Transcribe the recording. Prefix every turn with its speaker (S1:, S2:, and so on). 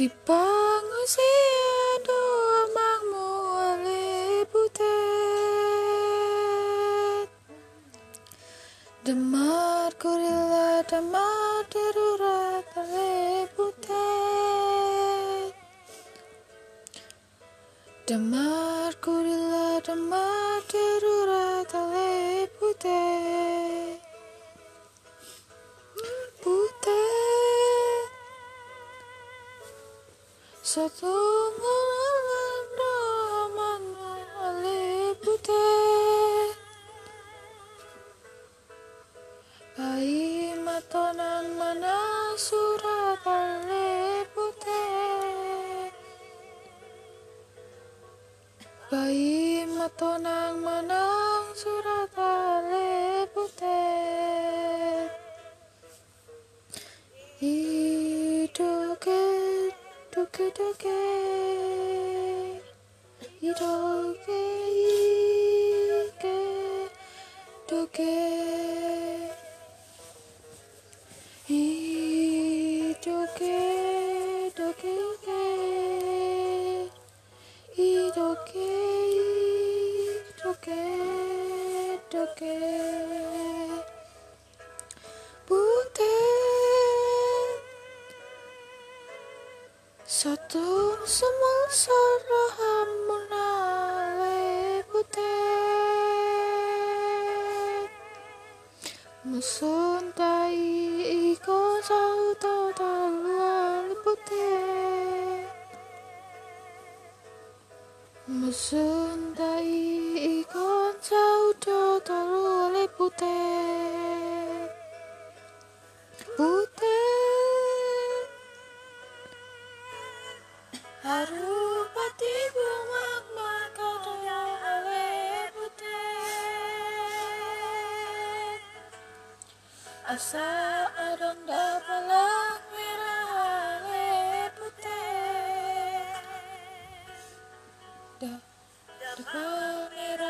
S1: Di pengusia doa mangmu oleh butet. Demar kurila demar darurat oleh butet. Demar kurila demar Satu Bayi matonan mana surat Bayi matonang manang surat ale 그대게 이렇게 이게 이렇게 이렇게 이렇게 이렇게 이렇게 이렇게 Satu semul sarahamun ale butet. Musun tai iko sauto talu ale butet. Musun tai iko sauto talu ale butet Butet Harupati bumak makadaya ale butet Asa adonda balak merah ale butet Da Dekal merah. ni